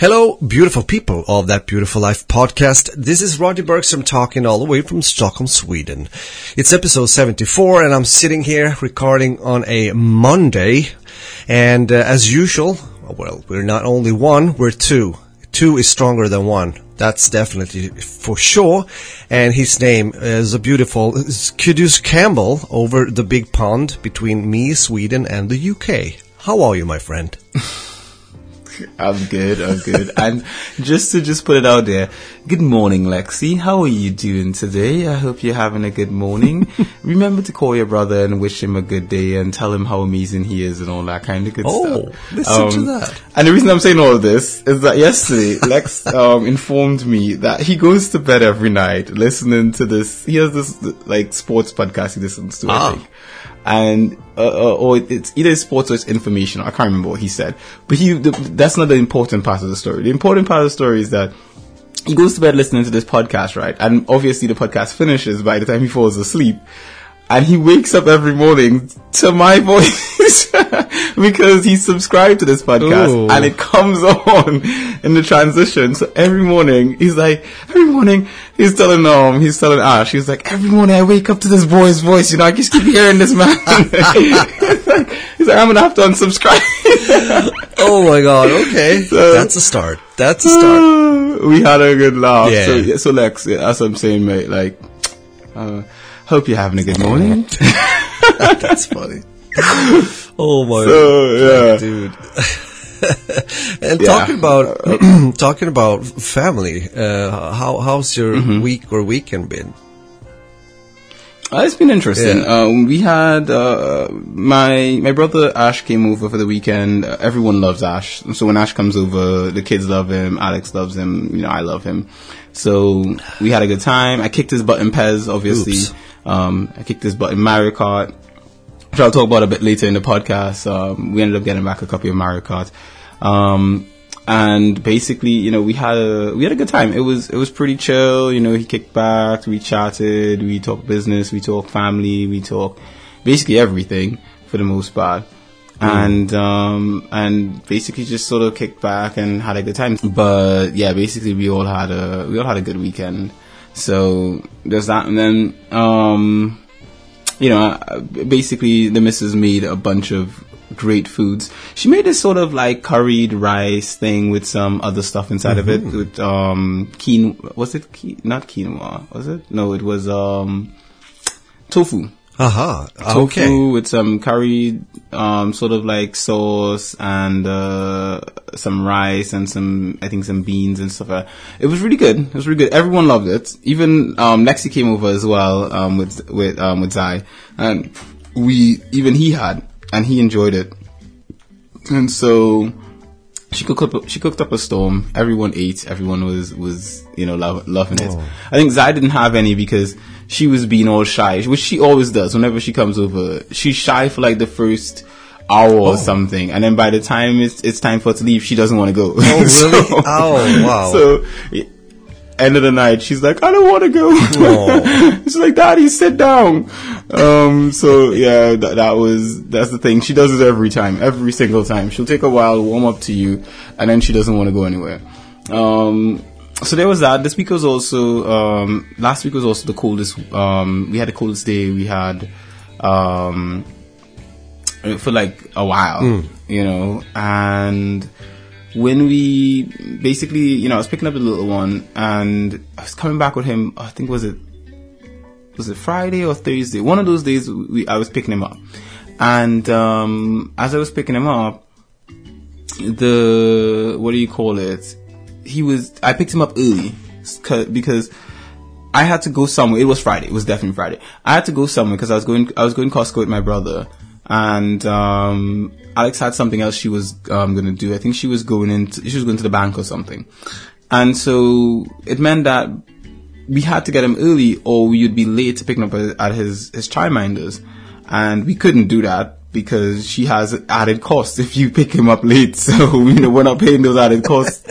Hello, beautiful people of that Beautiful Life podcast. This is Roger Bergstrom talking all the way from Stockholm, Sweden. It's episode 74 and I'm sitting here recording on a Monday. And uh, as usual, well, we're not only one, we're two. Two is stronger than one. That's definitely for sure. And his name is a beautiful Kudus Campbell over the big pond between me, Sweden and the UK. How are you, my friend? I'm good, I'm good. and just to just put it out there, good morning, Lexi. How are you doing today? I hope you're having a good morning. Remember to call your brother and wish him a good day and tell him how amazing he is and all that kind of good oh, stuff. listen to that. And the reason I'm saying all of this is that yesterday, Lex um, informed me that he goes to bed every night listening to this. He has this like sports podcast he listens to, Ah. And uh, uh, or it's either sports or it's information. I can't remember what he said, but he the, that's not the important part of the story. The important part of the story is that he goes to bed listening to this podcast, right? And obviously the podcast finishes by the time he falls asleep. And he wakes up every morning to my voice because he's subscribed to this podcast Ooh. and it comes on in the transition. So every morning he's like, every morning he's telling um he's telling Ash, he's like, every morning I wake up to this boy's voice, you know, I just keep hearing this man. he's, like, he's like, I'm gonna have to unsubscribe. Oh my god, okay. That's a start. That's a start. we had a good laugh. Yeah. So, yeah, so Lex, as I'm saying, mate, like, uh, hope you're having a good morning. That's funny. Oh my So, yeah. dude. and Yeah. talking about talking about family, uh, how how's your Mm-hmm. week or weekend been? Uh, it's been interesting. Yeah. Um, we had uh, my my brother Ash came over for the weekend. Uh, everyone loves Ash, so when Ash comes over, the kids love him. Alex loves him. You know, I love him. So we had a good time. I kicked his butt in Pez, obviously. Oops. Um, I kicked his butt in Mario Kart, which I'll talk about a bit later in the podcast. Um, we ended up getting back a copy of Mario Kart. Um, and basically, you know, we had a we had a good time. It was it was pretty chill. You know, he kicked back, we chatted, we talked business, we talked family, we talked basically everything for the most part. And um and basically just sort of kicked back and had a good time. But yeah, basically we all had a we all had a good weekend. So there's that, and then um you know, basically the missus made a bunch of great foods. She made this sort of like curried rice thing with some other stuff inside of it with um quinoa. Was it qui- not quinoa? Was it? No, it was um tofu. Aha, Tofu okay. with some curry, um, sort of like sauce and uh, some rice and some, I think, some beans and stuff. It was really good. It was really good. Everyone loved it. Even um, Lexi came over as well um, with with um, with Zai, and we even he had and he enjoyed it. And so she cooked up she cooked up a storm. Everyone ate. Everyone was was you know love, loving it. I think Zai didn't have any because she was being all shy, which she always does whenever she comes over. She's shy for like the first hour or something, and then by the time it's it's time for her to leave, she doesn't want to go. Oh really? oh wow. So, end of the night, she's like, I don't want to go. Oh. she's like, Daddy, sit down. Um, so yeah, that, that was, that's the thing. She does it every time, every single time. She'll take a while, warm up to you, and then she doesn't want to go anywhere. Um, so there was that. This week was also, um, last week was also the coldest, um, we had the coldest day we had, um, for like a while, you know, and when we basically, you know, I was picking up the little one and I was coming back with him. I think was it was it Friday or Thursday? One of those days we, I was picking him up, and um, as I was picking him up, the what do you call it? He was. I picked him up early because I had to go somewhere. It was Friday. It was definitely Friday. I had to go somewhere because I was going. I was going Costco with my brother, and um, Alex had something else she was um, going to do. I think she was going into she was going to the bank or something, and so it meant that we had to get him early, or we would be late to picking up at his his childminders, and we couldn't do that because she has added costs if you pick him up late. So, you know, we're not paying those added costs.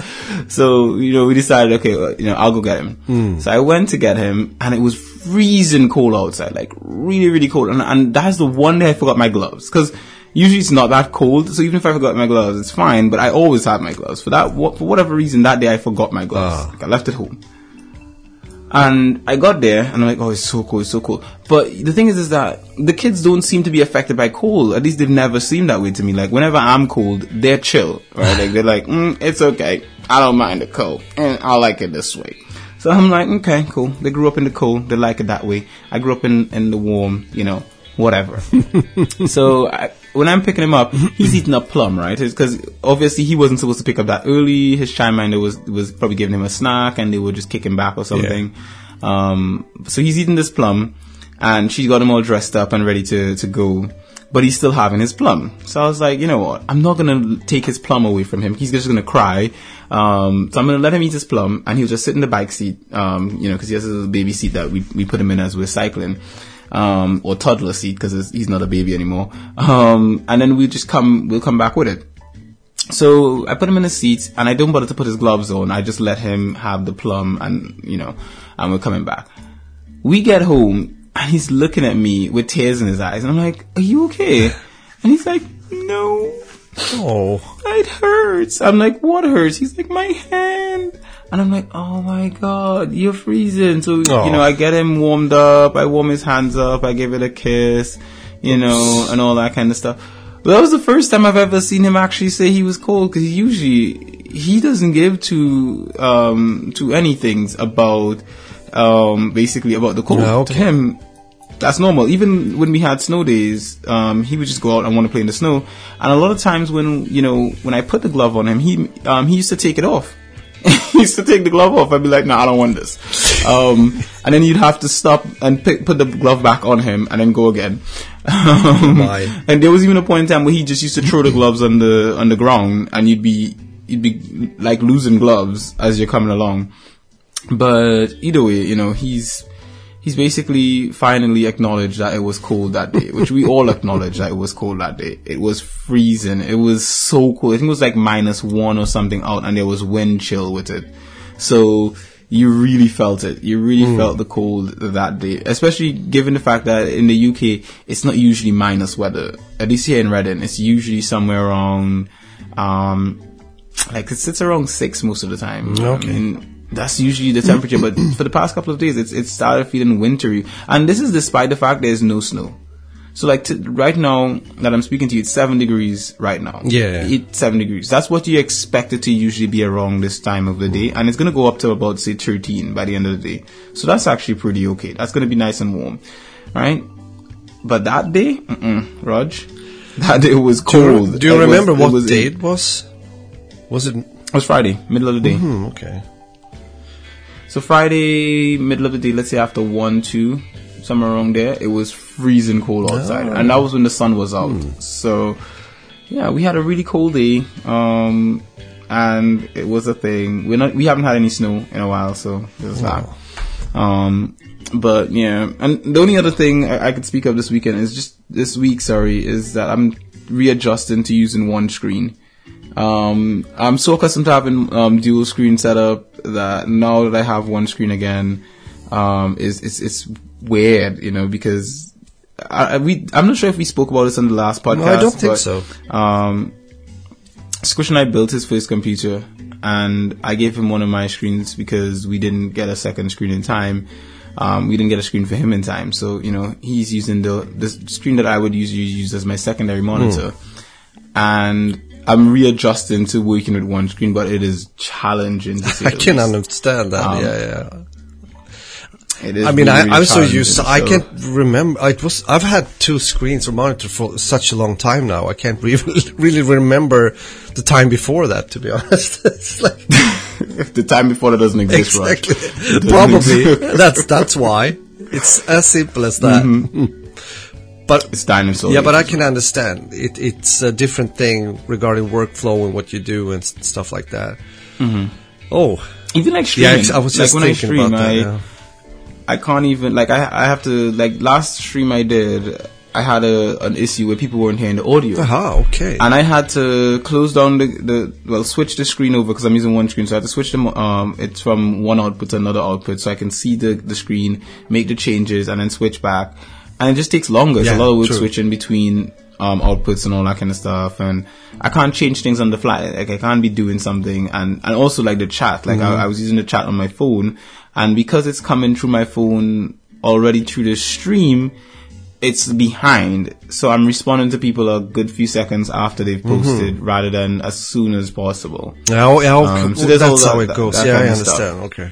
so, you know, we decided, okay, well, you know, I'll go get him. Hmm. So I went to get him and it was freezing cold outside, like really, really cold. And, and that's the one day I forgot my gloves because usually it's not that cold. So even if I forgot my gloves, it's fine, but I always have my gloves. For that, for whatever reason, that day I forgot my gloves. Ah. Like, I left it home. And I got there and I'm like, oh, it's so cool, it's so cool. But the thing is, is that the kids don't seem to be affected by cold. At least they've never seemed that way to me. Like whenever I'm cold, they're chill, right? like they're like, mm, it's okay. I don't mind the cold and I like it this way. So I'm like, okay, cool. They grew up in the cold. They like it that way. I grew up in, in the warm, you know, whatever. so I, when I'm picking him up, he's eating a plum, right? Because obviously he wasn't supposed to pick up that early. His childminder was was probably giving him a snack, and they were just kicking back or something. Um, so he's eating this plum, and she's got him all dressed up and ready to to go. But he's still having his plum. So I was like, you know what? I'm not gonna take his plum away from him. He's just gonna cry. Um, so I'm gonna let him eat his plum, and he'll just sit in the bike seat. Um, you know, because he has a little baby seat that we we put him in as we're cycling um, or toddler seat because he's not a baby anymore. Um, and then we just come, we'll come back with it. So I put him in the seat and I don't bother to put his gloves on. I just let him have the plum and, you know, and we're coming back. We get home and he's looking at me with tears in his eyes and I'm like, are you okay? And he's like, no, Oh. it hurts. I'm like, what hurts? He's like, my hand. And I'm like, oh my god, you're freezing. So, Aw. you know, I get him warmed up, I warm his hands up, I give it a kiss, you know, and all that kind of stuff. But that was the first time I've ever seen him actually say he was cold, because usually, he doesn't give to, um, to anything about, um, basically about the cold. Okay. To him, that's normal. Even when we had snow days, um, he would just go out and want to play in the snow. And a lot of times when, you know, when I put the glove on him, he, um, he used to take it off. he used to take the glove off. I'd be like, no, I don't want this. Um, and then you'd have to stop and pick, put the glove back on him and then go again. Um, and there was even a point in time where he just used to throw the gloves on the, on the ground and you'd be, you'd be like losing gloves as you're coming along. But either way, you know, he's, he's basically finally acknowledged that it was cold that day, which we all acknowledge that it was cold that day. It was freezing. It was so cold. I think it was like minus one or something out and there was wind chill with it. So you really felt it. You really felt the cold that day, especially given the fact that in the UK, it's not usually minus weather. At least here in Reading, it's usually somewhere around, um, like it sits around six most of the time. Okay. I mean, that's usually the temperature, but for the past couple of days, it's it started feeling wintry, and this is despite the fact there's no snow. So like t- right now that I'm speaking to you, it's seven degrees right now. Yeah. it's seven degrees. That's what you expect it to usually be around this time of the day, and it's gonna go up to about say 13 by the end of the day. So that's actually pretty okay. That's gonna be nice and warm, right? But that day, mm-mm, Raj, that day was Do you, cold. do you It was- remember it what was- day it was? Was it? It was Friday, middle of the day. Hmm, okay. So Friday, middle of the day, let's say after one, two, somewhere around there, it was freezing cold outside, and that was when the sun was out. So yeah, we had a really cold day, um, and it was a thing. We're not, we haven't had any snow in a while, so there's that. Um, but yeah, and the only other thing I, I could speak of this weekend is just this week. Sorry, is that I'm readjusting to using one screen. Um, I'm so accustomed to having um, dual screen setup that now that I have one screen again, um, is it's it's weird, you know, because I, I- we I'm not sure if we spoke about this on the last podcast. No, I don't think but, so. Um, Squish and I built his first computer, and I gave him one of my screens because we didn't get a second screen in time. Um, we didn't get a screen for him in time, so you know he's using the the screen that I would usually use as my secondary monitor, and I'm readjusting to working with one screen, but it is challenging. I can understand that. Um, yeah, yeah. It is I mean, really, I, really I'm so used. To, I can't remember. It was. I've had two screens or monitor for such a long time now. I can't really, really remember the time before that. To be honest, it's like the time before that doesn't exist, exactly. It doesn't Probably exist. that's that's why. It's as simple as that. Mm-hmm. But it's slowly. yeah, but I can understand it. It's a different thing regarding workflow and what you do and stuff like that. Oh, even like streaming. ex- I was like just when I stream, about that. I yeah. I can't even like I I have to like last stream I did. I had a an issue where people weren't hearing the audio. Aha, okay. And I had to close down the, the well, switch the screen over because I'm using one screen. So I had to switch them. Um, it's from one output to another output, so I can see the the screen, make the changes, and then switch back. And it just takes longer. It's Yeah, a lot of work true. switching between um outputs and all that kind of stuff. And I can't change things on the fly. Like I can't be doing something. And and also like the chat. Like Mm-hmm. I, I was using the chat on my phone, and because it's coming through my phone already through the stream it's behind, so I'm responding to people a good few seconds after they've Mm-hmm. posted rather than as soon as possible. Yeah, yeah, okay. Um, so there's that's all how that- it goes. that yeah, I of stuff. understand. Okay.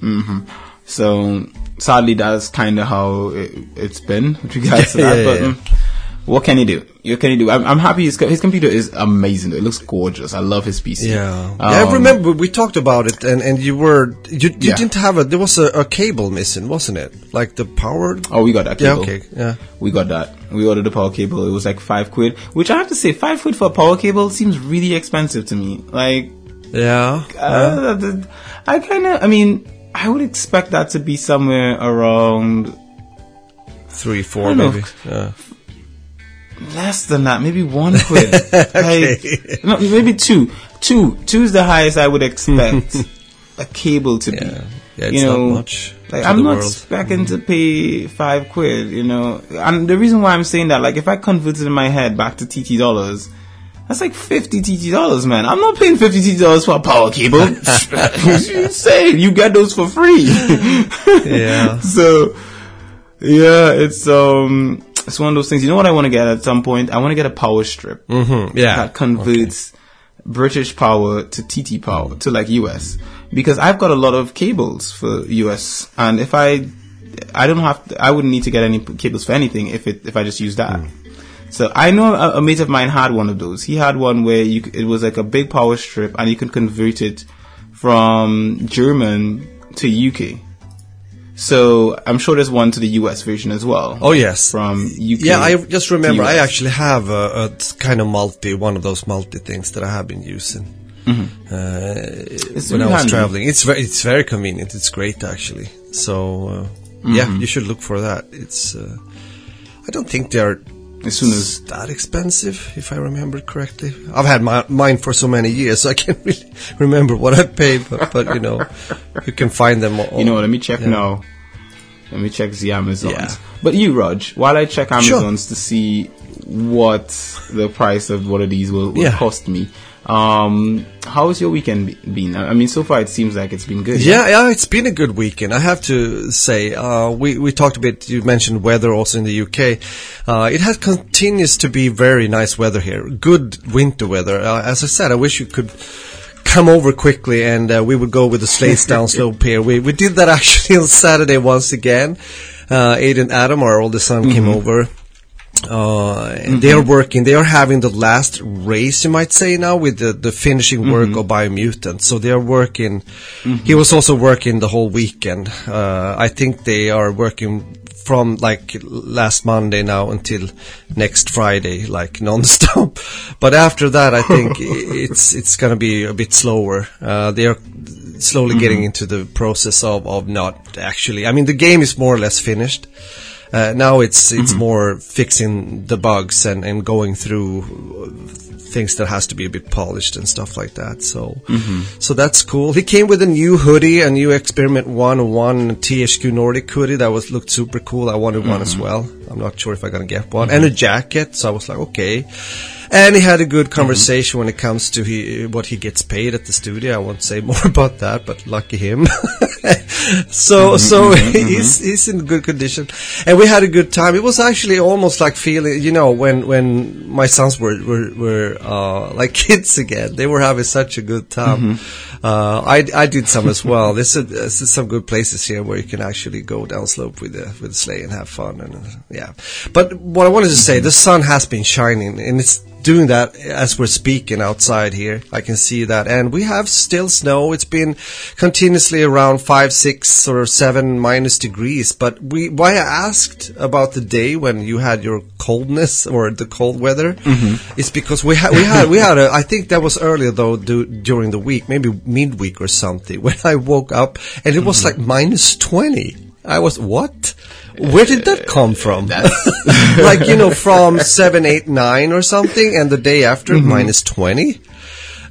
Mm. So sadly, that's kind of how it, it's been with regards to that. yeah, but yeah. mm, what can you do? What can you do? I'm, I'm happy. His, his computer is amazing. It looks gorgeous. I love his PC. Yeah. yeah, I Um, remember we talked about it, and, and you were you, you Yeah. didn't have a there was a, a cable missing, wasn't it? Like the power. Oh, we got that yeah. cable. Okay. Yeah. We got that. We ordered the power cable. It was like five quid, which I have to say, five quid for a power cable seems really expensive to me. Like, Yeah. Uh, th- I kind of, I mean, I would expect that to be somewhere around Three, four, don't know. maybe. Yeah. less than that, maybe one quid. like, no, maybe two. Two. Two is the highest I would expect a cable to Yeah. be. Yeah, it's you know, not much. Like, I'm not world. expecting mm-hmm. to pay five quid, you know. And the reason why I'm saying that, like, if I convert it in my head back to TT dollars, that's like 50 TT dollars, man. I'm not paying 50 TT dollars for a power cable. you insane. You get those for free. Yeah. so yeah, it's um, it's one of those things. You know what I want to get at some point? I want to get a power strip Mm-hmm. Yeah. that converts British power to TT power to like US because I've got a lot of cables for US, and if I I don't have to, I wouldn't need to get any cables for anything if it if I just use that. So I know a, a mate of mine had one of those. He had one where you it was like a big power strip, and you can convert it from German to UK. So I'm sure there's one to the US version as well. Oh yes. from UK. Yeah, I just remember I actually have a, a kind of multi, one of those multi things that I have been using uh, It's when I was handy. traveling. It's very, it's very convenient. It's great actually. So uh, yeah, you should look for that. It's uh, I don't think they're As soon as that expensive, if I remember correctly. I've had my, mine for so many years, so I can't really remember what I paid. But, but you know, you can find them. All, You know, let me check yeah. now. Let me check the Amazons. Yeah. But you, Raj, while I check Sure. Amazons to see what the price of one of these will, will Yeah. cost me, um, how has your weekend been? I mean, so far it seems like it's been good. Yeah, yeah, it's been a good weekend. I have to say, uh, we we talked a bit. You mentioned weather also in the UK. Uh, it has continues to be very nice weather here. Good winter weather. Uh, as I said, I wish you could come over quickly and uh, we would go with the slates down slope here. We we did that actually on Saturday once again. Uh, Aiden Adam, our oldest son, came over. Uh, and they are working, they are having the last race, you might say now, with the, the finishing work of Biomutant. So they are working, he was also working the whole weekend. Uh, I think they are working from like last Monday now until next Friday, like non-stop. But after that, I think it's, it's gonna be a bit slower. Uh, they are slowly getting into the process of, of not actually, I mean, the game is more or less finished. Uh, now it's it's mm-hmm. more fixing the bugs and, and going through things that has to be a bit polished and stuff like that. So mm-hmm. so that's cool. He came with a new hoodie, a new Experiment One One THQ Nordic hoodie that was looked super cool. I wanted one as mm-hmm. well. I'm not sure if I'm gonna get one and a jacket. So I was like, okay. And he had a good mm-hmm. conversation when it comes to he, what he gets paid at the studio. I won't say more about that, but lucky him. so, mm-hmm, so mm-hmm, he's he's in good condition, and we had a good time. It was actually almost like feeling, you know, when when my sons were were, were uh, like kids again. They were having such a good time. Uh, I, I did some as well. There's, a, there's some good places here where you can actually go down slope with the with the sleigh and have fun and uh, yeah. But what I wanted to say, the sun has been shining and it's doing that as we're speaking outside here. I can see that, and we have still snow. It's been continuously around five, six, or seven minus degrees. But we, why I asked about the day when you had your coldness or the cold weather, mm-hmm. is because we had we had we had a. I think that was earlier though do, during the week, maybe midweek or something, when I woke up and it was mm-hmm. like minus twenty. I was what? Where did that come from? like, you know, from 7, 8, 9 or something, and the day after, mm-hmm. minus 20?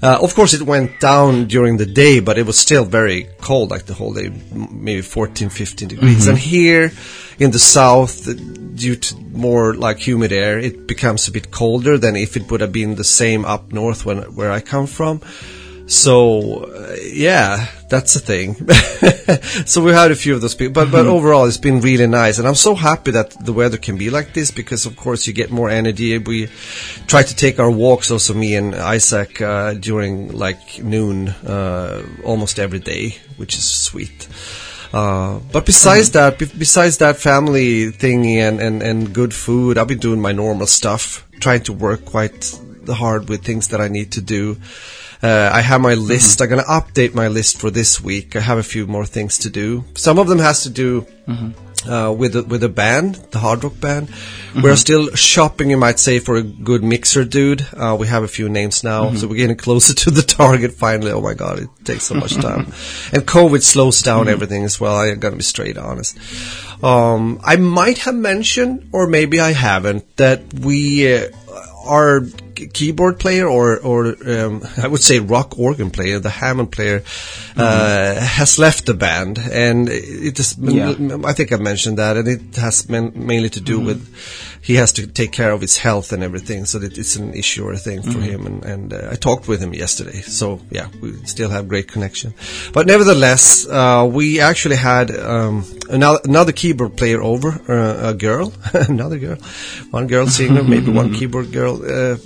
Uh, of course, it went down during the day, but it was still very cold, like the whole day, maybe 14, 15 degrees. Mm-hmm. And here in the south, due to more like humid air, it becomes a bit colder than if it would have been the same up north when, where I come from. So uh, yeah, that's the thing. so we had a few of those people, but but mm-hmm. overall it's been really nice, and I'm so happy that the weather can be like this because of course you get more energy. We try to take our walks, also me and Isaac, uh, during like noon, uh, almost every day, which is sweet. Uh, but besides mm-hmm. that, besides that family thingy and, and, and good food, I've been doing my normal stuff, trying to work quite hard with things that I need to do. Uh, I have my list. Mm-hmm. I'm going to update my list for this week. I have a few more things to do. Some of them has to do mm-hmm. uh, with a, with a band, the hard rock band. Mm-hmm. We're still shopping, you might say, for a good mixer dude. Uh, we have a few names now, mm-hmm. so we're getting closer to the target finally. Oh my god, it takes so much time, and COVID slows down mm-hmm. everything as well. I'm going to be straight honest. Um, I might have mentioned, or maybe I haven't, that we are keyboard player or or um, I would say rock organ player, the Hammond player, mm-hmm. uh, has left the band, and it is. Yeah. I think I mentioned that, and it has mainly to do mm-hmm. with he has to take care of his health and everything, so that it's an issue or a thing for mm-hmm. him. And, and uh, I talked with him yesterday, so yeah, we still have great connection. But nevertheless, uh, we actually had um, another, another keyboard player over, uh, a girl, another girl, one girl singer, maybe one keyboard girl uh,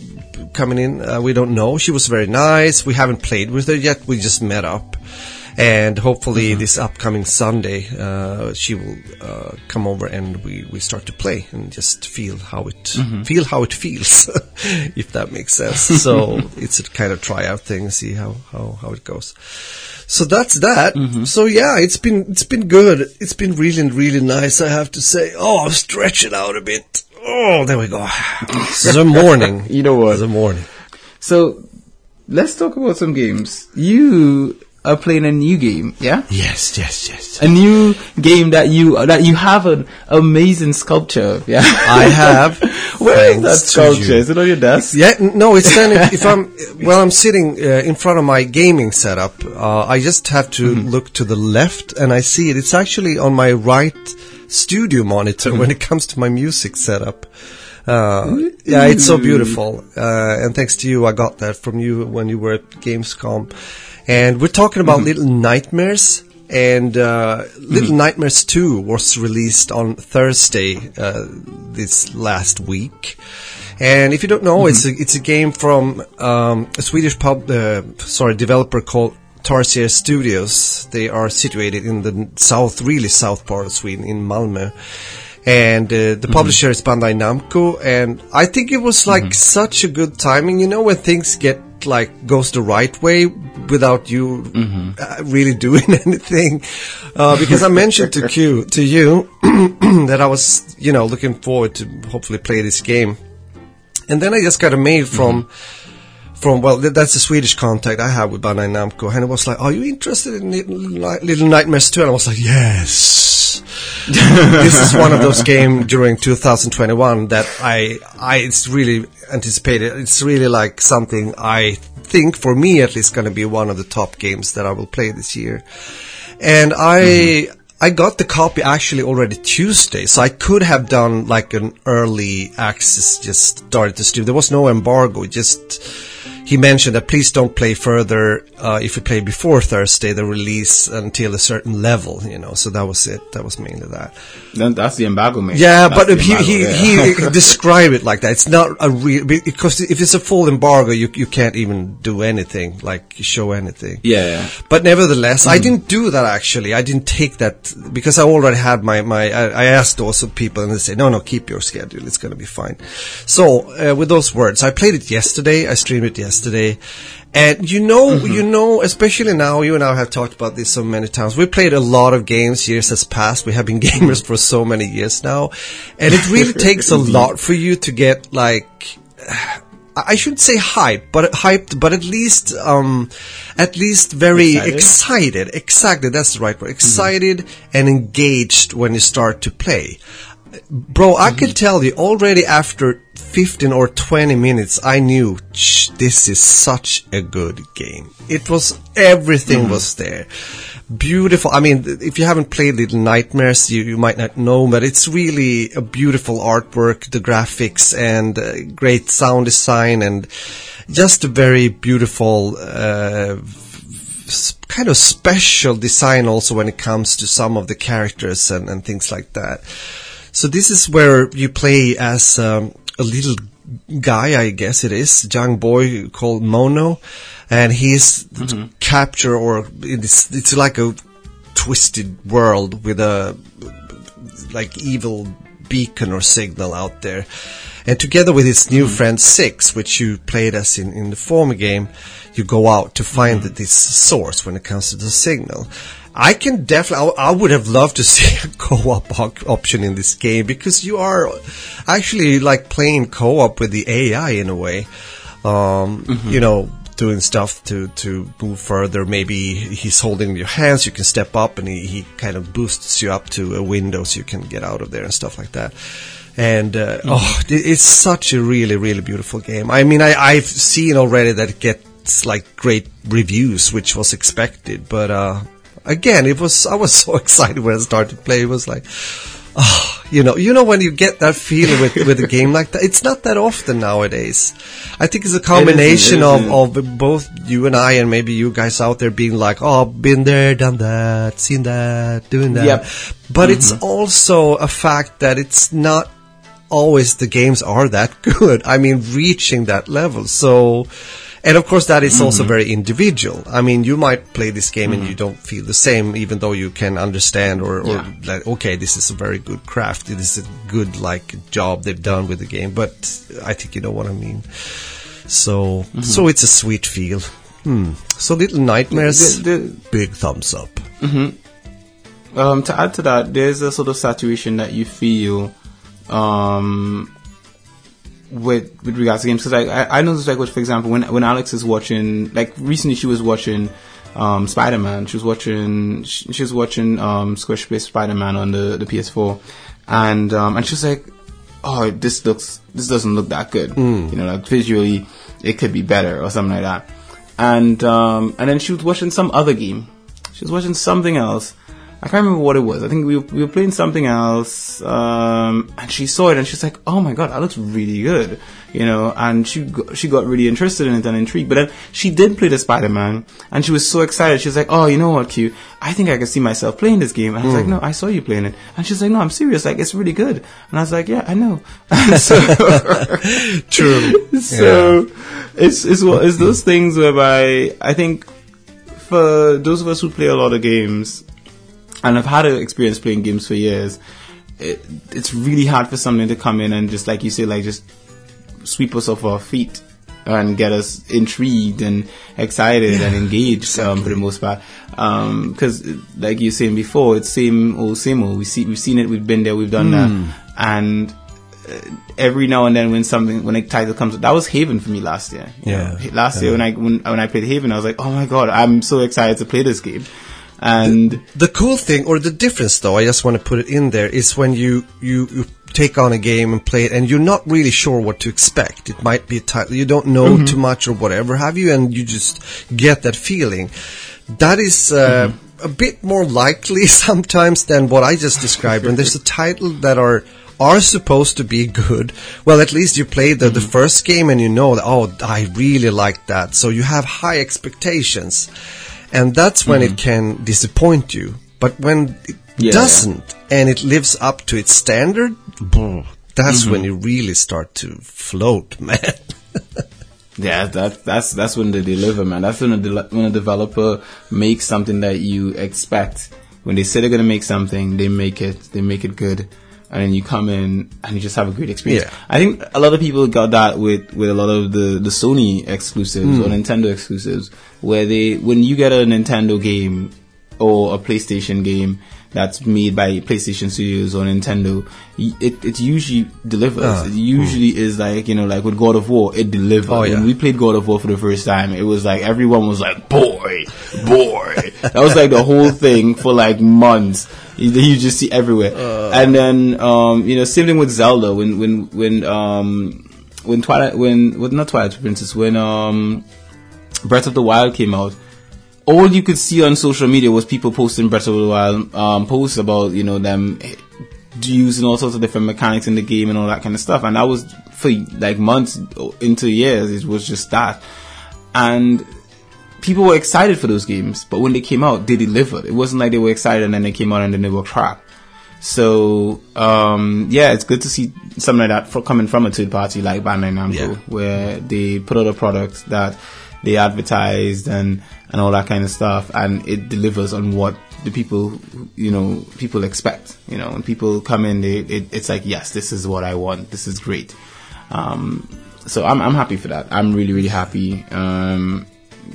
coming in. Uh, we don't know. She was very nice. We haven't played with her yet. We just met up. And hopefully mm-hmm. this upcoming Sunday, uh, she will uh, come over and we, we start to play and just feel how it mm-hmm. feel how it feels, if that makes sense. so it's a kind of tryout thing, see how, how, how it goes. So that's that. Mm-hmm. So yeah, it's been it's been good. It's been really really nice. I have to say. Oh, I'm stretching out a bit. Oh, there we go. the morning. you know what? The morning. So let's talk about some games. You are playing a new game, yeah? Yes, yes, yes. A new game that you that you have an amazing sculpture, yeah? I have. Where is that sculpture? Is it on your desk? Yeah, no, it's then if I'm well, I'm sitting uh, in front of my gaming setup. Uh, I just have to mm-hmm. look to the left, and I see it. It's actually on my right studio monitor when it comes to my music setup. Uh, yeah, it's so beautiful. Uh, and thanks to you, I got that from you when you were at Gamescom. And we're talking about mm-hmm. Little Nightmares. And uh, Little mm-hmm. Nightmares 2 was released on Thursday uh, this last week. And if you don't know, mm-hmm. it's a it's a game from um, a Swedish pub uh, sorry developer called Tarsier Studios. They are situated in the south, really south part of Sweden, in Malmö. And uh, the mm-hmm. publisher is Bandai Namco, and I think it was like mm-hmm. such a good timing. You know, when things get like goes the right way without you mm-hmm. uh, really doing anything. Uh, because I mentioned to Q to you that I was, you know, looking forward to hopefully play this game, and then I just got a mail from mm-hmm from well, that's the Swedish contact I have with Bandai Namco, and it was like, "Are you interested in Little Nightmares 2? And I was like, "Yes." this is one of those games during 2021 that I, I, it's really anticipated. It's really like something I think, for me at least, going to be one of the top games that I will play this year. And I, mm-hmm. I got the copy actually already Tuesday, so I could have done like an early access, just started to stream. There was no embargo, just he mentioned that please don't play further uh, if you play before Thursday, the release until a certain level, you know. So that was it. That was mainly that. Then that's the embargo, man. Yeah, That's but he embargo, he, yeah. he described it like that. It's not a real because if it's a full embargo, you you can't even do anything like show anything. yeah, yeah. But nevertheless, Mm. I didn't do that actually. I didn't take that because I already had my, my, I, I asked also people and they say, no, no, keep your schedule. It's going to be fine. So, uh, with those words, I played it yesterday. I streamed it yesterday. And you know, Mm-hmm. you know, especially now, you and I have talked about this so many times. We played a lot of games. Years has passed. We have been gamers for so many years now. And it really takes a lot for you to get like, I shouldn't say hype, but hyped, but at least, um, at least very Excited? excited. Exactly, that's the right word. Excited and engaged when you start to play. Bro, I can tell you already after 15 or 20 minutes, I knew this is such a good game. It was, everything was there. Beautiful. I mean, if you haven't played Little Nightmares, you, you might not know, but it's really a beautiful artwork, the graphics and uh, great sound design and just a very beautiful, uh, kind of special design also when it comes to some of the characters and, and things like that. So this is where you play as um, a little guy, I guess it is, young boy called Mono, and he's mm-hmm. capture or it's it's like a twisted world with a like evil beacon or signal out there. And together with his new mm-hmm. friend Six, which you played as in, in the former game, you go out to find mm-hmm. this source when it comes to the signal. I can definitely, I, would have loved to see a co-op option in this game because you are actually like playing co-op with the AI in a way. Um, You know, doing stuff to, to move further. Maybe he's holding your hands, you can step up and he, he kind of boosts you up to a window so you can get out of there and stuff like that. And, uh, oh, it's such a really, really beautiful game. I mean, I, I've seen already that it gets like great reviews, which was expected, but, uh, again, it was, I was so excited when I started to play. It was like, oh, you know, you know when you get that feeling with, with a game like that, it's not that often nowadays. I think it's a combination it of, isn't. of both you and I and maybe you guys out there being like, oh, been there, done that, seen that, doing that. Yep. But it's mm-hmm. also a fact that it's not always the games are that good. I mean, reaching that level. So, and of course that is also very individual. I mean, you might play this game and you don't feel the same, even though you can understand or, or Yeah. like, okay, this is a very good craft. It is a good, like, job they've done with the game. But I think you know what I mean. So, so it's a sweet feel. Hmm. So Little Nightmares, The- the- big thumbs up. Um, to add to that, there's a sort of saturation that you feel um, with with regards to games. Because I, I I noticed like, with, for example, when when Alex is watching, like recently, she was watching um, Spider Man. She was watching she, she was watching um, Squarespace Spider Man on the the PS4, and um, and she was like, "Oh, this looks this doesn't look that good. You know, like visually, it could be better or something like that." And um, and then she was watching some other game. She was watching something else. I can't remember what it was. I think we were, we were playing something else, um, and she saw it and she's like, "Oh my god, that looks really good," you know. And she got, she got really interested in it and intrigued. But then she did play the Spider Man, and she was so excited. She was like, "Oh, you know what, Q? I think I can see myself playing this game." And I was like, "No, I saw you playing it." And she's like, "No, I'm serious. Like, it's really good." And I was like, "Yeah, I know." so, True. so it's it's one- it's those things whereby I think for those of us who play a lot of games and I've had an experience playing games for years, it, it's really hard for something to come in and just like you say, like just sweep us off our feet and get us intrigued and excited and engaged um, for the most part. Because, like you were saying before, it's same old, same old. We see, we've seen it, we've been there, we've done that, and uh, every now and then when something when a title comes that was Haven for me last year. Yeah. know. last year when I when, when I played Haven, I was like, oh my god, I'm so excited to play this game. And The cool thing, or the difference though, I just want to put it in there, is when you, you, you take on a game and play it and you're not really sure what to expect. It might be a title, you don't know too much or whatever have you, and you just get that feeling. That is, uh, a bit more likely sometimes than what I just described. when there's a title that are are supposed to be good, well, at least you played the, the Mm-hmm. first game and you know that, oh, I really like that. So you have high expectations. And that's when it can disappoint you. But when it Mm-hmm. Yeah, doesn't and it lives up to its standard, that's Mm-hmm. when you really start to float, man. Yeah, that that's that's when they deliver, man. That's when a de- when a developer makes something that you expect. When they say they're gonna make something, they make it. They make it good, and then you come in and you just have a great experience. Yeah. I think a lot of people got that with with a lot of the the Sony exclusives or hmm. Nintendo exclusives, where they when you get a Nintendo game or a PlayStation game that's made by PlayStation Studios or Nintendo, it it usually delivers. Ah, it usually is like you know like with God of War, it delivered. Oh, yeah. When we played God of War for the first time, it was like everyone was like, "Boy, boy." that was like the whole thing for like months. You, you just see everywhere, and then um, you know, same thing with Zelda. When when when um when Twilight when not Twilight Princess when um Breath of the Wild came out, all you could see on social media was people posting Breath of the Wild um, posts about you know them using all sorts of different mechanics in the game and all that kind of stuff, and that was for like months into years. It was just that, and people were excited for those games, but when they came out, they delivered. It wasn't like they were excited and then they came out and then they were crap. So um, yeah, it's good to see something like that for, coming from a third party like Bandai Namco, Yeah. where they put out a product that they advertised and and all that kind of stuff, and it delivers on what the people you know people expect. You know, when people come in, they it, it's like yes, this is what I want. This is great. Um, so I'm I'm happy for that. I'm really really happy. Um,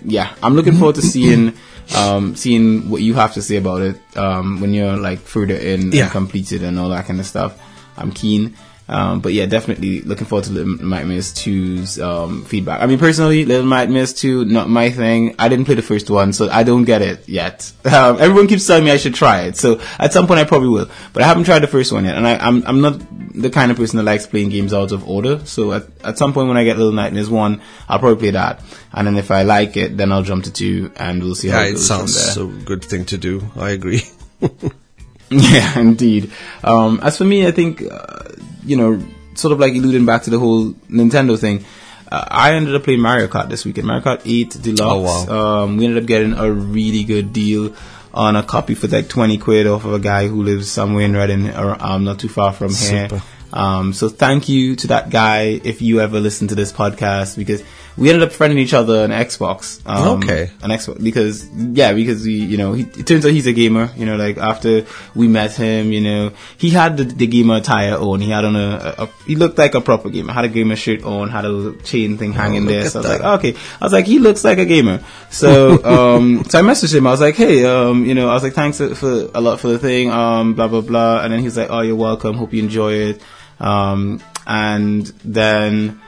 yeah, I'm looking forward to seeing um, seeing what you have to say about it um, when you're like further in Yeah. and completed and all that kind of stuff. I'm keen. Um, but yeah, definitely looking forward to Little Nightmares 2's um, feedback. I mean, personally, Little Nightmares 2, not my thing. I didn't play the first one, so I don't get it yet. Um, everyone keeps telling me I should try it, so at some point I probably will. But I haven't tried the first one yet, and I, I'm I'm not the kind of person that likes playing games out of order. So at, at some point when I get Little Nightmares 1, I'll probably play that. And then if I like it, then I'll jump to 2, and we'll see how it it goes sounds from there. a good thing to do. I agree. Yeah, indeed. Um, as for me, I think, uh, you know, sort of like alluding back to the whole Nintendo thing, uh, I ended up playing Mario Kart this weekend. Mario Kart 8 Deluxe. Oh, Um, we ended up getting a really good deal on a copy for like 20 quid off of a guy who lives somewhere in Reading, or um, not too far from here. Um, so thank you to that guy if you ever listen to this podcast because we ended up friending each other on Xbox. Um, Okay. On Xbox because yeah, because we you know he, it turns out he's a gamer. You know, like after we met him, you know, he had the, the gamer attire on. He had on a, a, a he looked like a proper gamer. Had a gamer shirt on. Had a little chain thing hanging look there. So I was that. like, okay. I was like, he looks like a gamer. So um, so I messaged him. I was like, hey, um, you know, I was like, thanks for, for a lot for the thing. Um, blah blah blah. And then he's like, oh, you're welcome. Hope you enjoy it. Um, and then,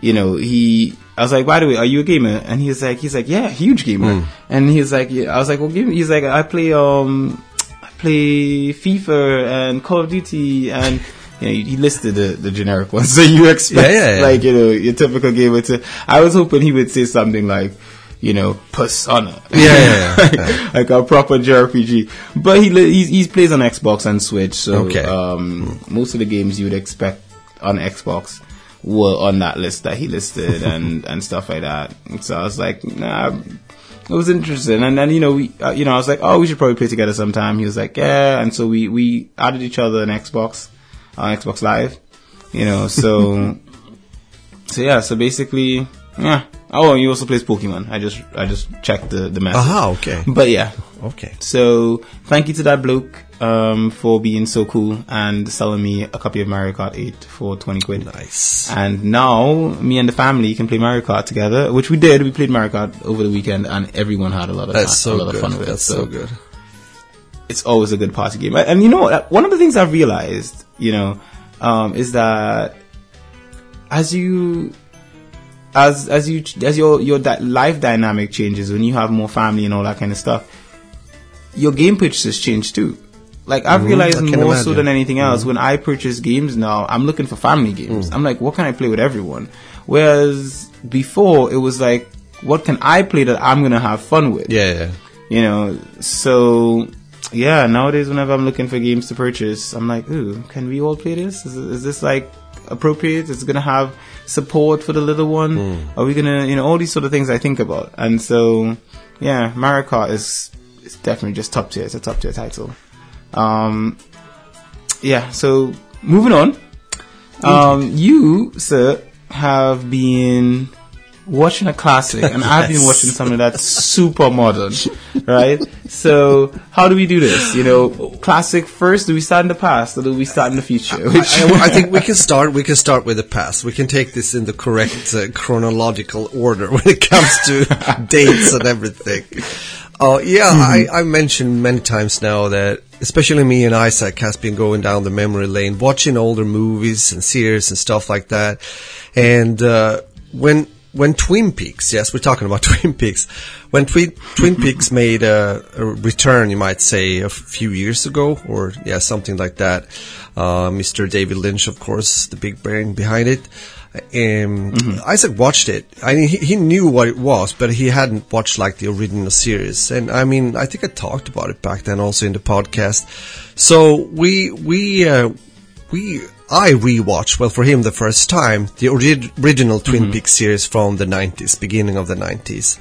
you know, he, I was like, by the way, are you a gamer? And he's like, he's like, yeah, huge gamer. And he's like, yeah, I was like, well, give me, he's like, I play, um, I play FIFA and Call of Duty and, you know, he listed the, the generic ones. So you expect, Yeah, yeah, yeah. like, you know, your typical gamer to, I was hoping he would say something like, you know, Persona. Yeah, yeah, yeah, like a proper JRPG. But he he's, he plays on Xbox and Switch, so Okay. um, most of the games you would expect on Xbox were on that list that he listed and and stuff like that. So I was like, nah. It was interesting, and then you know we, uh, you know, I was like, oh, we should probably play together sometime. He was like, yeah, and so we we added each other on Xbox, on Xbox Live, you know, so so yeah, so basically, yeah. Oh, and he also plays Pokemon. I just I just checked the the message. Aha, okay. But yeah, Okay. so thank you to that bloke um, for being so cool and selling me a copy of Mario Kart 8 for 20 quid. Nice. And now me and the family can play Mario Kart together, which we did. We played Mario Kart over the weekend, and everyone had a lot of That's fun, a so lot good. of fun with it. That's it. so good. It's always a good party game. And you know what? One of the things I've realized, you know, um, is that as you as as you as your your life dynamic changes when you have more family and all that kind of stuff, your game purchases change too. Like I've realized Mm-hmm. I more can so. Mm-hmm. than anything else when I purchase games now, I'm looking for family games. Mm. I'm like, what can I play with everyone? Whereas before it was like, what can I play that I'm gonna have fun with? Yeah, yeah. you know so yeah, nowadays whenever I'm looking for games to purchase, I'm like, ooh, can we all play this? Is, is this like appropriate? Is it gonna have support for the little one? Hmm. Are we gonna, you know, all these sort of things I think about. And so, yeah, Mario Kart is, is definitely just top tier. It's a top tier title. Um, yeah, so moving on. Um, you, sir, have been watching a classic, and I've been watching something that's super modern, right? So, how do we do this? You know, classic first. Do we start in the past, or do we start in the future? Which, I, I think we can start. We can start with the past. We can take this in the correct uh, chronological order when it comes to dates and everything. Uh, yeah, I, I mentioned many times now that especially me and Isaac has been going down the memory lane, watching older movies and series and stuff like that. And uh, when when Twin Peaks, yes, we're talking about Twin Peaks. When Twin, Twin Peaks made a, a return, you might say, a few years ago, or yeah, something like that. Uh, Mr. David Lynch, of course, the big brain behind it. Um, Isaac watched it. I mean, he, he knew what it was, but he hadn't watched like the original series. And I mean, I think I talked about it back then also in the podcast. So we, we, uh, we, I rewatched, well, for him the first time, the ori- original Twin Peaks series from the 90s, beginning of the 90s.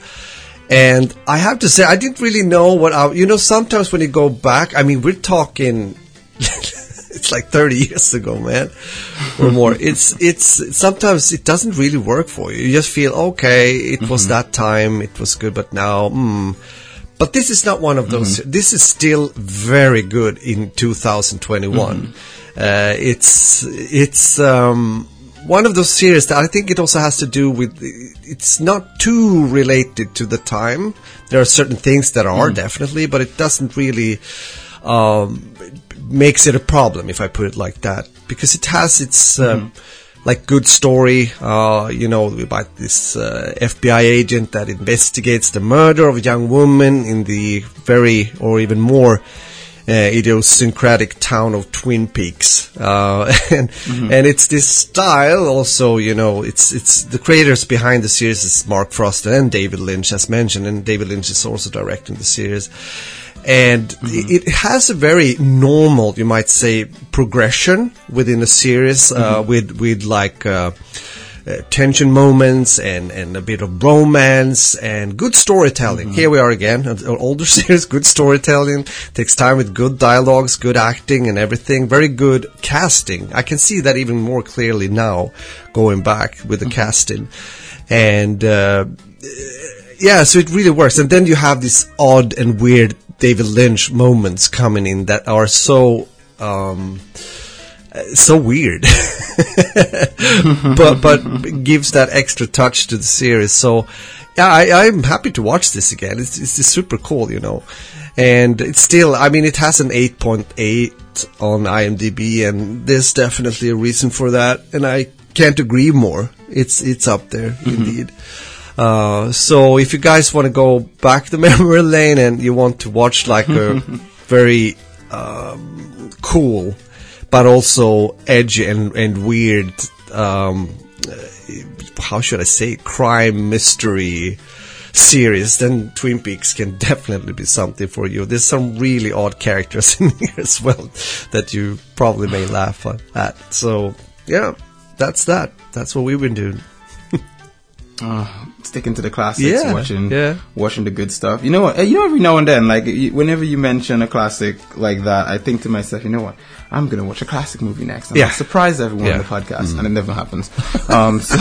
And I have to say, I didn't really know what I, you know, sometimes when you go back, I mean, we're talking, it's like 30 years ago, man, or more. It's, it's, sometimes it doesn't really work for you. You just feel, okay, it was that time, it was good, but now, hmm. But this is not one of those. This is still very good in 2021. Uh, it's it's um, one of those series that I think it also has to do with. It's not too related to the time. There are certain things that are definitely, but it doesn't really um, makes it a problem if I put it like that because it has its. Um, like good story, uh, you know, about this uh, FBI agent that investigates the murder of a young woman in the very, or even more, uh, idiosyncratic town of Twin Peaks, uh, and and it's this style also. You know, it's it's the creators behind the series is Mark Frost and David Lynch, as mentioned, and David Lynch is also directing the series. And it, it has a very normal, you might say, progression within a series uh, with with like. Uh, uh, tension moments and, and a bit of romance and good storytelling. Here we are again, an an older series, good storytelling, takes time with good dialogues, good acting and everything, very good casting. I can see that even more clearly now, going back with the casting. And, uh, yeah, so it really works. And then you have this odd and weird David Lynch moments coming in that are so, um, so weird, but but gives that extra touch to the series. So yeah, I, I'm happy to watch this again. It's it's just super cool, you know, and it's still. I mean, it has an 8.8 on IMDb, and there's definitely a reason for that. And I can't agree more. It's it's up there indeed. Uh, so if you guys want to go back the memory lane and you want to watch like a very um, cool, but also edgy and, and weird, um, uh, how should I say, crime mystery series, then Twin Peaks can definitely be something for you. There's some really odd characters in here as well that you probably may laugh at. So yeah, that's that. That's what we've been doing. Uh, sticking to the classics, Yeah, watching, yeah. watching the good stuff. You know what? eh, You know, every now and then, like whenever you mention a classic like that, I think to myself, you know what? I'm gonna watch a classic movie next. And Yeah. I'll surprise everyone Yeah. on the podcast, and it never happens. Um, so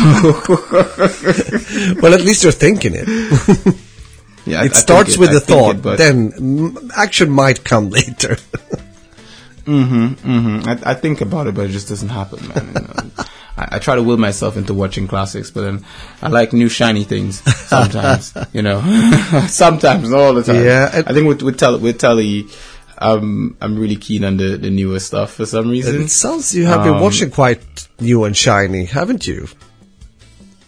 Well, at least you're thinking it. yeah, I- I it starts it- with I the thought, it, but then mm, action might come later. hmm I, I think about it, but it just doesn't happen, man. You know? I, I try to will myself into watching classics, but then I like new shiny things sometimes. you know, sometimes, not all the time. Yeah, I think with with, tel- with telly, um, I'm really keen on the, the newer stuff for some reason. it sounds you have been Um, watching quite new and shiny, haven't you?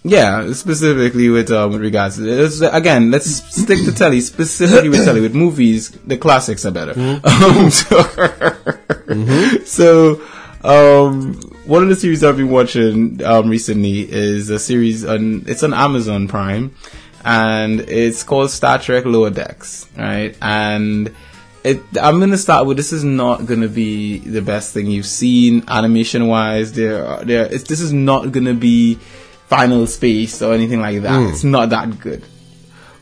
Yeah, specifically with um, with regards to it's, again, let's stick to telly. Specifically with telly, with movies, the classics are better. Um, so, so um, one of the series I've been watching um, recently is a series on it's on Amazon Prime, and it's called Star Trek Lower Decks, right? And it, I'm gonna start with this is not gonna be the best thing you've seen animation wise. There, there. It's, this is not gonna be Final Space or anything like that. Hmm. It's not that good,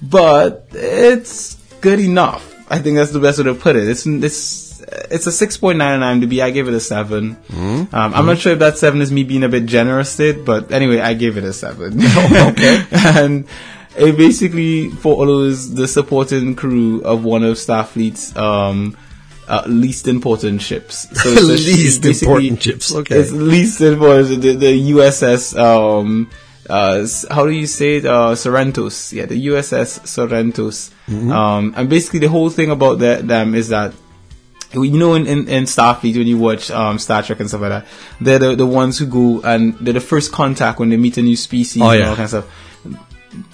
but it's good enough. I think that's the best way to put it. It's it's it's a six point nine on IMDb. I gave it a seven. Hmm. Um, I'm not sure if that seven is me being a bit generous, it, but anyway, I gave it a seven. okay. and it basically follows the supporting crew of one of Starfleet's um, uh, least important ships. So Least important ships, okay. It's least important. The, the USS. Um, uh, how do you say it? Uh, Sorrentos. Yeah, the USS Sorrentos. Mm-hmm. Um, and basically the whole thing about the, them is that you know in, in, in Starfleet when you watch um, Star Trek and stuff like that, they're the, the ones who go and they're the first contact when they meet a new species Oh, and yeah. all kinds of stuff.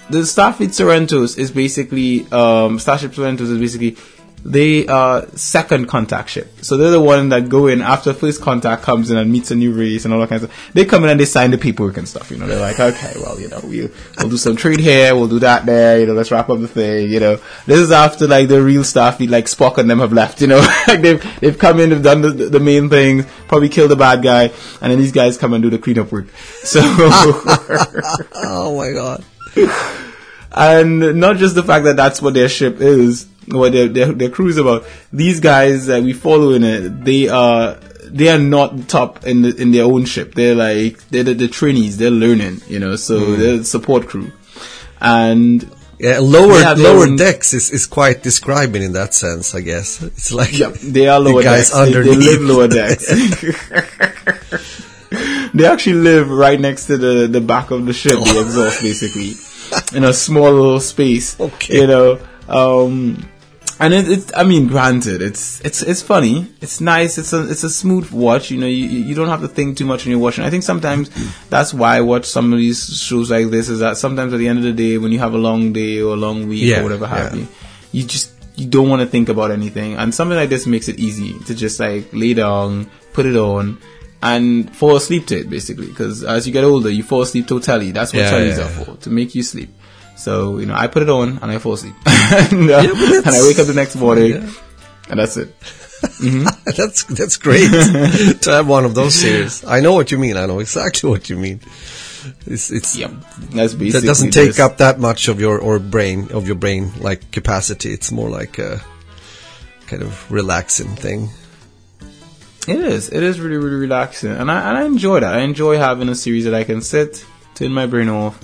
The Starfleet Sorrentos is basically um, Starship Sorrentos is basically they are second contact ship. So they're the one that go in after first contact comes in and meets a new race and all that kind of stuff. They come in and they sign the paperwork and stuff. You know, they're like, okay, well, you know, we'll, we'll do some trade here, we'll do that there. You know, let's wrap up the thing. You know, this is after like the real Starfleet, like Spock and them have left. You know, like they've they've come in, they've done the, the main thing, probably killed the bad guy, and then these guys come and do the cleanup work. So. Oh my god. and not just the fact that that's what their ship is, what their their, their crew is about. These guys that we follow in it, they are they are not top in the, in their own ship. They're like they're the, the trainees. They're learning, you know. So Hmm. they're the support crew, and Yeah, lower They have their lower own- decks is, is quite describing in that sense, I guess. It's like yeah, they are lower guys decks. They, they live lower decks. they actually live right next to the the back of the ship, the exhaust, basically, in a small little space. Okay. you know. Um, and it, it, I mean, granted, it's it's it's funny, it's nice, it's a it's a smooth watch. You know, you you don't have to think too much when you're watching. I think sometimes mm. that's why I watch some of these shows like this. Is that sometimes at the end of the day, when you have a long day or a long week Yeah, or whatever have yeah. you, you just you don't want to think about anything. And something like this makes it easy to just like lay down, put it on, and fall asleep to it basically. Because as you get older, you fall asleep totally. That's what Yeah, tellies yeah, are for to make you sleep. So you know, I put it on and I fall asleep, and, uh, and I wake up the next morning, Yeah. and that's it. that's that's great to have one of those series. I know what you mean. I know exactly what you mean. It's it's Yep, that's that doesn't take this. up that much of your or brain of your brain like capacity. It's more like a kind of relaxing thing. It is. It is really, really relaxing, and I and I enjoy that. I enjoy having a series that I can sit, turn my brain off,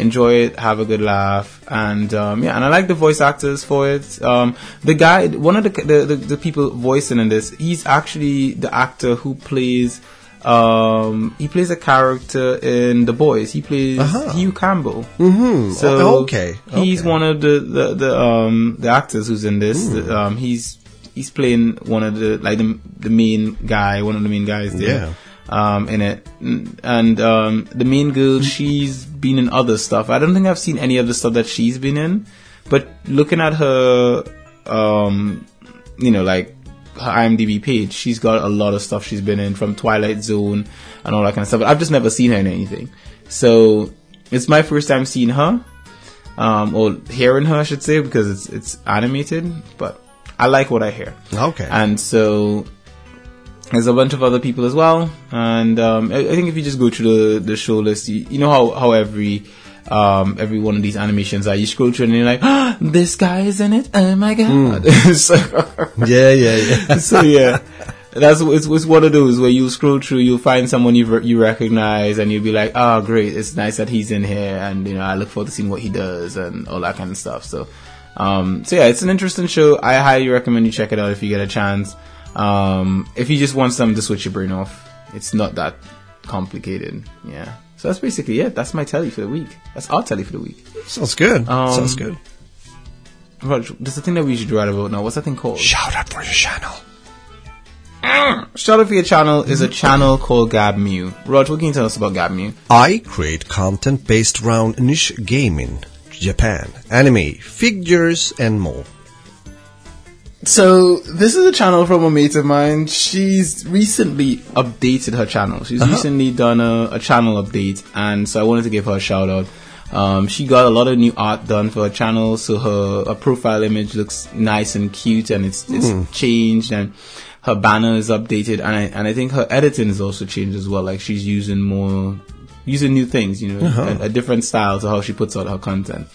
enjoy it, have a good laugh, and um, yeah, and I like the voice actors for it. Um, the guy, one of the, the the the people voicing in this, he's actually the actor who plays. Um, he plays a character in The Boys. He plays Uh-huh. Hugh Campbell. Mm-hmm. So okay. he's okay. one of the the, the um the actors who's in this. The, um, he's he's playing one of the like the the main guy, one of the main guys there. Um, in it, and um, the main girl, she's been in other stuff. I don't think I've seen any of the stuff that she's been in, but looking at her, um, you know, like her IMDb page, she's got a lot of stuff she's been in from Twilight Zone and all that kind of stuff. But I've just never seen her in anything. So it's my first time seeing her, um, or hearing her, I should say, because it's it's animated. But I like what I hear, Okay. and so there's a bunch of other people as well. And um, I, I think if you just go through the the show list, you, you know how how every um, every one of these animations are. You scroll through and you're like, ah, this guy is in it. Oh my god! so, yeah, yeah, yeah. so yeah, that's it's, it's one of those where you scroll through, you'll find someone you re- you recognize, and you'll be like, "Oh, great! It's nice that he's in here," and you know, I look forward to seeing what he does and all that kind of stuff. So, um, so yeah, it's an interesting show. I highly recommend you check it out if you get a chance. Um, if you just want something to switch your brain off, it's not that complicated. Yeah. So that's basically it. That's my telly for the week. That's our telly for the week. Sounds good. Um, Sounds good. Rog, there's a thing that we should write about now. What's that thing called? Shout out for your channel. Shout out for your channel is a channel called GabMew. Rog, what can you tell us about GabMew? I create content based around niche gaming, Japan, anime, figures, and more. So this is a channel from a mate of mine. She's recently updated her channel. She's recently done a, a channel update, and so I wanted to give her a shout out. Um, she got a lot of new art done for her channel, so her, her profile image looks nice and cute, and it's it's Hmm. changed, and her banner is updated, and I and I think her editing is also changed as well. Like she's using more, using new things, you know, Uh-huh. a, a different style to how she puts out her content.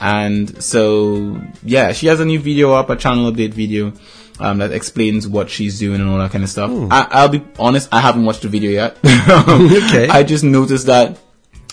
And so, yeah, she has a new video up, a channel update video. Um, that explains what she's doing and all that kind of stuff. I, I'll be honest, I haven't watched the video yet. Okay. I just noticed that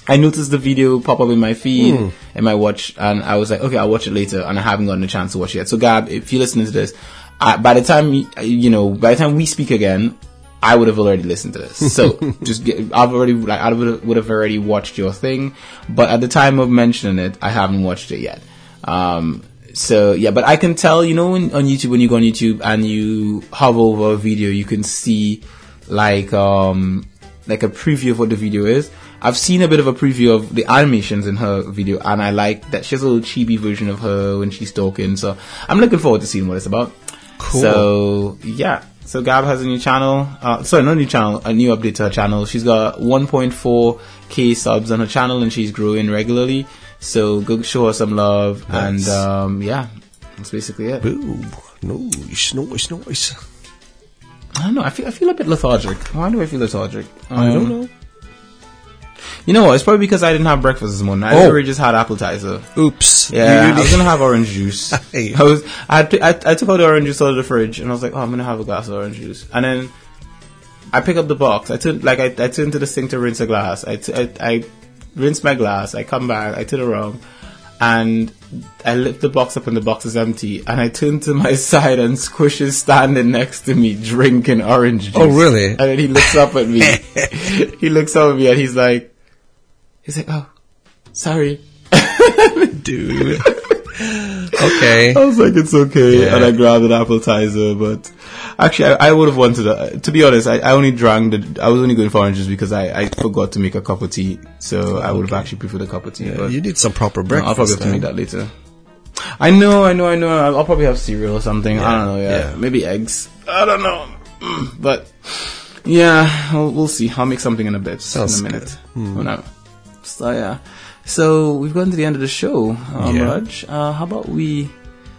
I noticed the video pop up in my feed in my watch, and I was like, okay, I'll watch it later, and I haven't gotten a chance to watch it yet. So, Gab, if you're listening to this, I, by the time you know, by the time we speak again, I would have already listened to this. So, just get, I've already like I would have, would have already watched your thing, but at the time of mentioning it, I haven't watched it yet. Um, so yeah, but I can tell, you know, when, on YouTube when you go on YouTube and you hover over a video, you can see like um like a preview of what the video is. I've seen a bit of a preview of the animations in her video, and I like that she has a little chibi version of her when she's talking. So I'm looking forward to seeing what it's about. Cool. So yeah, so Gab has a new channel. Uh, sorry, not a new channel, a new update to her channel. She's got 1.4k subs on her channel, and she's growing regularly. So go show her some love, Nice. and um, yeah, that's basically it. Ooh, noise, noise, noise. I don't know. I feel I feel a bit lethargic. Why do I feel lethargic? I don't Um, know. You know what? It's probably because I didn't have breakfast this morning. I Oh. already just had appetizer. Oops. Yeah, You- I was gonna have orange juice. Hey. I was, I, I, I took out the orange juice out of the fridge, and I was like, oh, I'm gonna have a glass of orange juice. And then I pick up the box. I turn, like, I, I turn to the sink to rinse a glass. I, t- I, I rinse my glass. I come back. I turn around, and I lift the box up, and the box is empty. And I turn to my side, and Squish is standing next to me drinking orange oh, juice. Oh, really? And then he looks up at me. he looks up at me, and he's like, he's like, oh, sorry. dude. okay. I was like, it's okay, Yeah. and I grabbed an appetizer. But actually, I, I would have wanted. A, to be honest, I, I only drank the. I was only going for oranges because I, I forgot to make a cup of tea. So I would have actually preferred a cup of tea. but You need some proper no, breakfast. I'll probably have to make that later. I know, I know, I know. I'll probably have cereal or something. I don't know. Yeah, yeah. maybe eggs. I don't know, but yeah, we'll, we'll see. I'll make something in a bit, Sounds in a good. minute. Whenever. Hmm. So yeah, so we've gotten to the end of the show, um, Yeah. Raj. Uh, how about we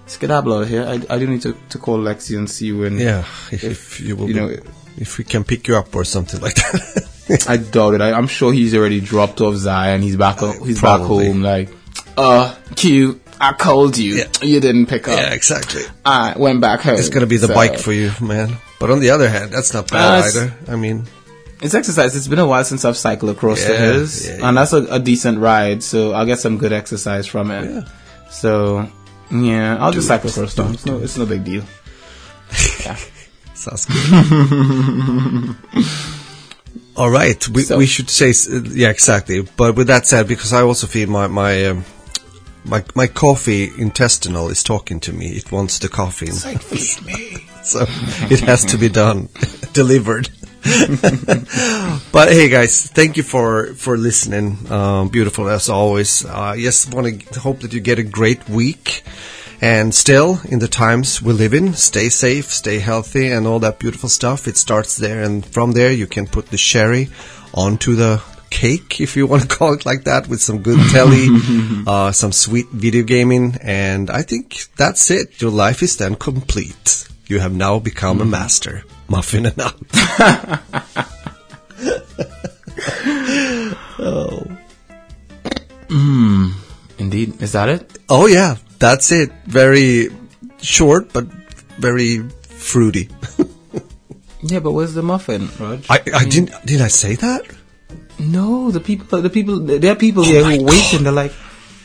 skedaddle out of here? I, I do need to, to call Lexi and see when. Yeah, if, if you will, you be- know- if we can pick you up or something like that. I doubt it. I, I'm sure he's already dropped off Zion. He's back. o- He's back home. Like, uh, Q. I called you. Yeah. You didn't pick up. yeah, exactly. I went back home. It's gonna be the So- bike for you, man. But on the other hand, that's not bad Uh, either. I mean, It's exercise. It's been a while since I've cycled across to Yeah, his, yeah, and that's a, a decent ride. So I'll get some good exercise from it. Yeah. So yeah, I'll just Do cycle it. across town. It's no, it's no big deal. yeah. sounds good. All right, we So- we should say yeah exactly. But with that said, because I also feel my my um, my my coffee intestinal is talking to me. It wants the coffee. Like feed me. so it has to be done, delivered. but hey, guys, thank you for for listening. Um, beautiful as always. Uh, yes, want to hope that you get a great week. And still, in the times we live in, stay safe, stay healthy, and all that beautiful stuff. It starts there, and from there you can put the sherry onto the cake, if you want to call it like that, with some good telly, uh, some sweet video gaming, and I think that's it. Your life is then complete. You have now become a master. Muffin and out. Oh. Hmm. Indeed, is that it? Oh yeah, that's it. Very short, but very fruity. Yeah, but where's the muffin, Raj? I, I didn't, did I say that? no, the people, the people, there are people here Oh who wait and they're like,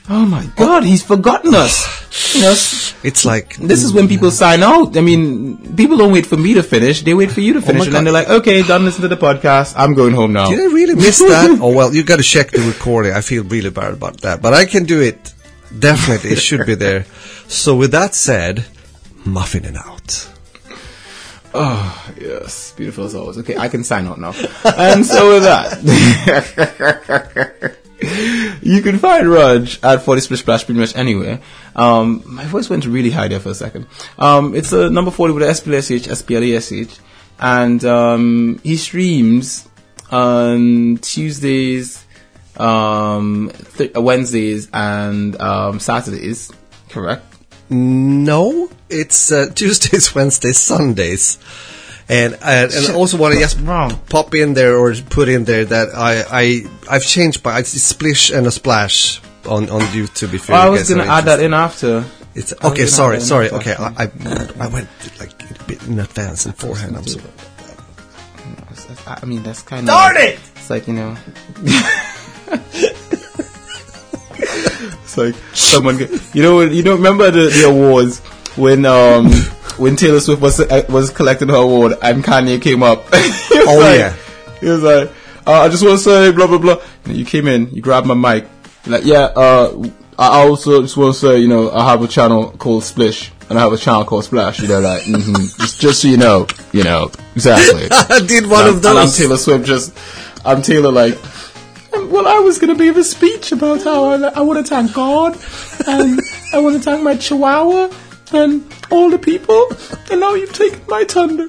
"Oh my God, he's forgotten us." You know, It's like, this is when mm, people sign out. I mean, people don't wait for me to finish; they wait for you to oh finish, and then they're like, "Okay, done. Listen to the podcast. I'm going home now." Did I really miss that? oh well, you got to check the recording. I feel really bad about that, but I can do it. Definitely, it should be there. So with that said, muffining out. Oh, yes. Beautiful as always. Okay, I can sign out now. and so with that, you can find Raj at 40 Splish Splash pretty much anywhere. Um, my voice went really high there for a second. Um, it's a number 40 with a. And, um, he streams on Tuesdays, um, th- Wednesdays and um, Saturdays. Correct. No, it's uh, Tuesdays, Wednesdays, Sundays. And uh, and, and also want to just Wrong. pop in there or put in there that I I I've changed by it's splish and a splash on on YouTube. If oh, you Oh, I was gonna add that in after. It's okay. Sorry, add that in sorry. Okay, I, I I went like a bit in advance and forehand. I'm sorry. I mean, that's kind of. Darn it! It's like you know. it's like someone. You know. You don't remember the, the awards when um when Taylor Swift was uh, was collecting her award and Kanye came up. Oh, like- yeah. He was like, uh, I just want to say blah blah blah. And you came in, you grabbed my mic, You're like yeah. Uh, I also just want to say, you know, I have a channel called Splish. And I have a channel called Splash. You know, like, hmm just, just so you know, you know, exactly. I did one And of and I'm those. Taylor Swift. Just I'm Taylor. Like, well, I was gonna give a speech about how I, I want to thank God and I want to thank my Chihuahua and all the people. And now you've taken my thunder.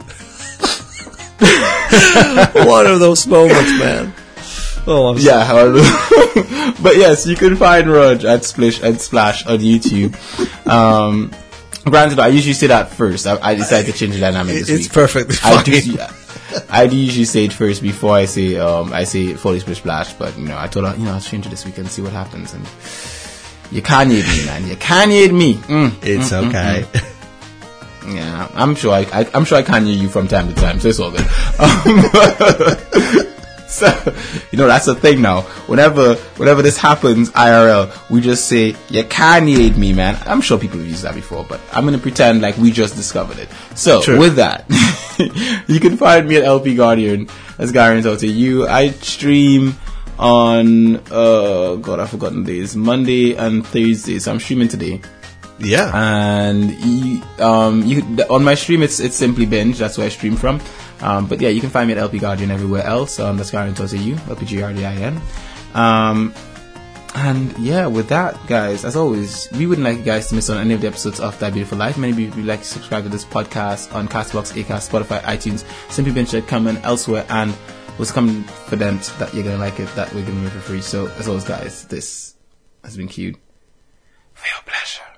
one of those moments, man. Oh, I'm Yeah, but yes, you can find Rudge at Splish and Splash on YouTube. Um, granted, I usually say that first. I, I decided to change the dynamic this it's week. perfectly I do. I do usually say it first before I say um I say fully splish splash, but you know I told her you know I'll change it this week and see what happens. And you Kanye me, man. You Kanye me. Mm. It's okay. Yeah, I'm sure I, I I'm sure I Kanye you from time to time, so it's all good. Um, so you know that's the thing now. Whenever whenever this happens IRL, we just say you Kanye me, man. I'm sure people have used that before, but I'm gonna pretend like we just discovered it. So True. with that, you can find me at LP Guardian. As Gary to you, I stream on uh God, I've forgotten days. Monday and Thursdays. I'm streaming today yeah. and you, um, you on my stream it's it's simply binge. That's where I stream from. Um, but yeah, you can find me at LP Guardian everywhere else. Um, that's Guardian Tosa U, LPGRDIN. Um, and yeah, with that, guys, as always, we wouldn't like you guys to miss on any of the episodes of That Beautiful Life. Many of you would like to subscribe to this podcast on Castbox, Acast, Spotify, iTunes, Simply SimplyBinge.com, and elsewhere. And was confident that you're gonna like it, that we're giving it for free. So, as always, guys, this has been cute for your pleasure.